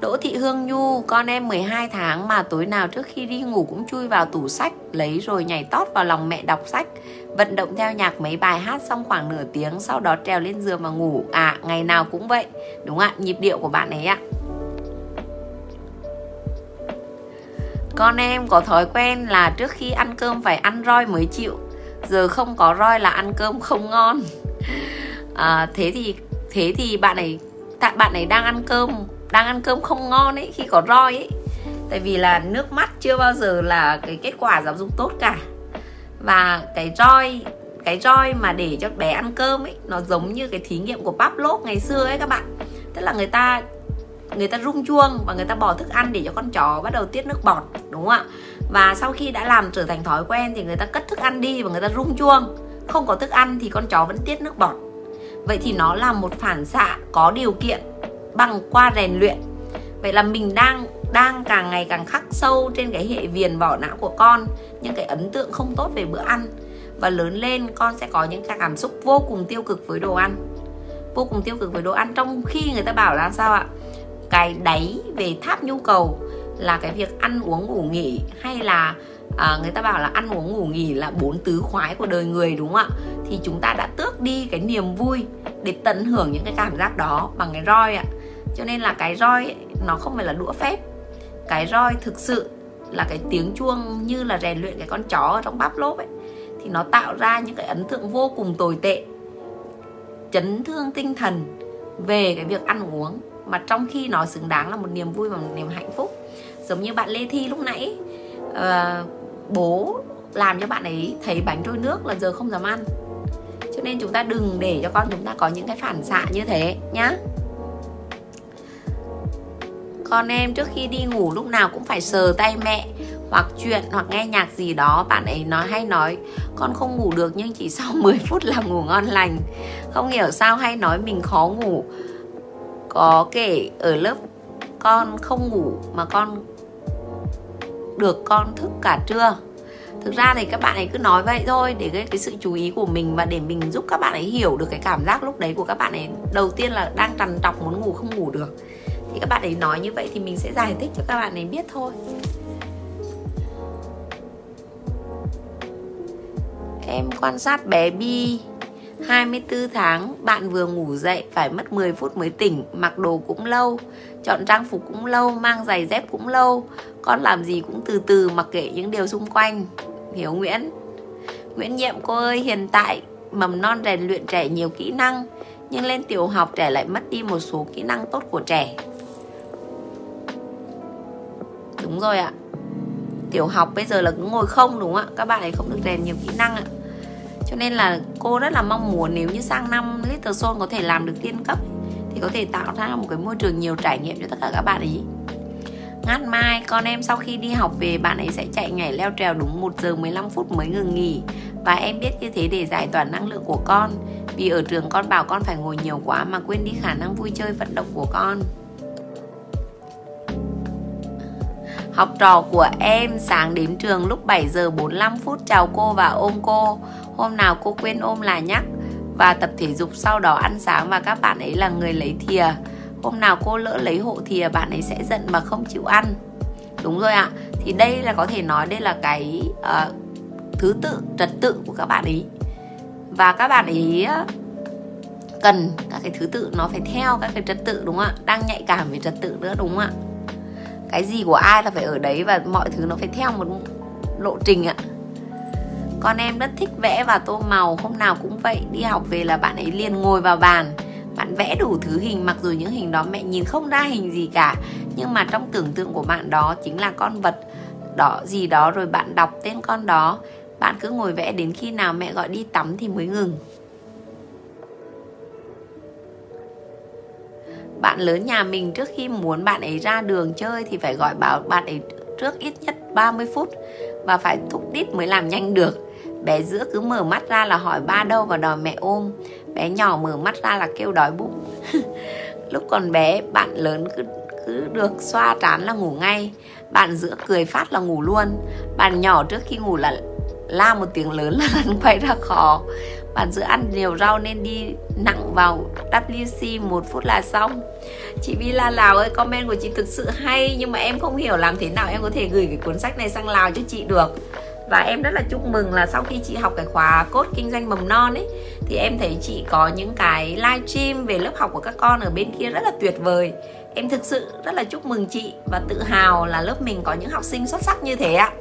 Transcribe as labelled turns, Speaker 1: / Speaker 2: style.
Speaker 1: Đỗ Thị Hương Nhu, con em 12 tháng mà tối nào trước khi đi ngủ cũng chui vào tủ sách, lấy rồi nhảy tót vào lòng mẹ đọc sách, vận động theo nhạc mấy bài hát xong khoảng nửa tiếng, sau đó trèo lên giường mà ngủ. À, ngày nào cũng vậy. Đúng ạ, nhịp điệu của bạn ấy ạ. Con em có thói quen là trước khi ăn cơm phải ăn roi mới chịu Giờ không có roi là ăn cơm không ngon à, Thế thì thế thì bạn ấy bạn ấy đang ăn cơm đang ăn cơm không ngon ấy, khi có roi ấy. Tại vì là nước mắt chưa bao giờ là cái kết quả giáo dục tốt cả. Và cái roi cái roi mà để cho bé ăn cơm ấy, nó giống như cái thí nghiệm của Pavlov ngày xưa ấy các bạn. Tức là người ta người ta rung chuông và người ta bỏ thức ăn để cho con chó bắt đầu tiết nước bọt, đúng không ạ? Và sau khi đã làm trở thành thói quen thì người ta cất thức ăn đi và người ta rung chuông. Không có thức ăn thì con chó vẫn tiết nước bọt. Vậy thì nó là một phản xạ có điều kiện bằng qua rèn luyện. Vậy là mình đang đang càng ngày càng khắc sâu trên cái hệ viền vỏ não của con những cái ấn tượng không tốt về bữa ăn. Và lớn lên con sẽ có những cái cảm xúc vô cùng tiêu cực với đồ ăn. Vô cùng tiêu cực với đồ ăn trong khi người ta bảo là sao ạ? Cái đáy về tháp nhu cầu là cái việc ăn uống ngủ nghỉ hay là à, người ta bảo là ăn uống ngủ nghỉ là bốn tứ khoái của đời người đúng không ạ? Thì chúng ta đã tước đi cái niềm vui để tận hưởng những cái cảm giác đó bằng cái roi ạ cho nên là cái roi ấy, nó không phải là đũa phép. Cái roi thực sự là cái tiếng chuông như là rèn luyện cái con chó ở trong bắp lốp ấy thì nó tạo ra những cái ấn tượng vô cùng tồi tệ chấn thương tinh thần về cái việc ăn uống. Mà trong khi nó xứng đáng là một niềm vui và một niềm hạnh phúc. Giống như bạn lê thi lúc nãy uh, bố làm cho bạn ấy thấy bánh trôi nước là giờ không dám ăn. Cho nên chúng ta đừng để cho con chúng ta có những cái phản xạ như thế nhá con em trước khi đi ngủ lúc nào cũng phải sờ tay mẹ hoặc chuyện hoặc nghe nhạc gì đó bạn ấy nói hay nói. Con không ngủ được nhưng chỉ sau 10 phút là ngủ ngon lành. Không hiểu sao hay nói mình khó ngủ. Có kể ở lớp con không ngủ mà con được con thức cả trưa. Thực ra thì các bạn ấy cứ nói vậy thôi để cái, cái sự chú ý của mình và để mình giúp các bạn ấy hiểu được cái cảm giác lúc đấy của các bạn ấy. Đầu tiên là đang trằn trọc muốn ngủ không ngủ được thì các bạn ấy nói như vậy thì mình sẽ giải thích cho các bạn ấy biết thôi. Em quan sát bé Bi 24 tháng, bạn vừa ngủ dậy, phải mất 10 phút mới tỉnh, mặc đồ cũng lâu, chọn trang phục cũng lâu, mang giày dép cũng lâu, con làm gì cũng từ từ mặc kệ những điều xung quanh. Hiếu Nguyễn? Nguyễn Nhiệm cô ơi, hiện tại mầm non rèn luyện trẻ nhiều kỹ năng, nhưng lên tiểu học trẻ lại mất đi một số kỹ năng tốt của trẻ đúng rồi ạ. Tiểu học bây giờ là cứ ngồi không đúng không ạ? Các bạn ấy không được rèn nhiều kỹ năng ạ. Cho nên là cô rất là mong muốn nếu như sang năm Little Soul có thể làm được tiên cấp thì có thể tạo ra một cái môi trường nhiều trải nghiệm cho tất cả các bạn ấy. Ngát mai, con em sau khi đi học về bạn ấy sẽ chạy nhảy leo trèo đúng 1 giờ 15 phút mới ngừng nghỉ. Và em biết như thế để giải tỏa năng lượng của con Vì ở trường con bảo con phải ngồi nhiều quá mà quên đi khả năng vui chơi vận động của con. Học trò của em sáng đến trường lúc 7 giờ 45 phút. Chào cô và ôm cô. Hôm nào cô quên ôm là nhắc. Và tập thể dục sau đó ăn sáng và các bạn ấy là người lấy thìa. Hôm nào cô lỡ lấy hộ thìa bạn ấy sẽ giận mà không chịu ăn. Đúng rồi ạ. Thì đây là có thể nói đây là cái uh, thứ tự, trật tự của các bạn ấy. Và các bạn ấy cần các cái thứ tự nó phải theo các cái trật tự đúng không ạ? Đang nhạy cảm về trật tự nữa đúng không ạ? Cái gì của ai là phải ở đấy và mọi thứ nó phải theo một lộ trình ạ. Con em rất thích vẽ và tô màu, hôm nào cũng vậy, đi học về là bạn ấy liền ngồi vào bàn. Bạn vẽ đủ thứ hình, mặc dù những hình đó mẹ nhìn không ra hình gì cả, nhưng mà trong tưởng tượng của bạn đó chính là con vật đó, gì đó rồi bạn đọc tên con đó. Bạn cứ ngồi vẽ đến khi nào mẹ gọi đi tắm thì mới ngừng. Bạn lớn nhà mình trước khi muốn bạn ấy ra đường chơi thì phải gọi bảo bạn ấy trước ít nhất 30 phút và phải thúc đít mới làm nhanh được. Bé giữa cứ mở mắt ra là hỏi ba đâu và đòi mẹ ôm. Bé nhỏ mở mắt ra là kêu đói bụng. Lúc còn bé, bạn lớn cứ cứ được xoa trán là ngủ ngay. Bạn giữa cười phát là ngủ luôn. Bạn nhỏ trước khi ngủ là la một tiếng lớn là lăn quay ra khó bạn giữ ăn nhiều rau nên đi nặng vào WC một phút là xong. Chị Vi La Lào ơi, comment của chị thực sự hay, nhưng mà em không hiểu làm thế nào em có thể gửi cái cuốn sách này sang Lào cho chị được. Và em rất là chúc mừng là sau khi chị học cái khóa cốt kinh doanh mầm non ấy, thì em thấy chị có những cái live stream về lớp học của các con ở bên kia rất là tuyệt vời. Em thực sự rất là chúc mừng chị và tự hào là lớp mình có những học sinh xuất sắc như thế ạ.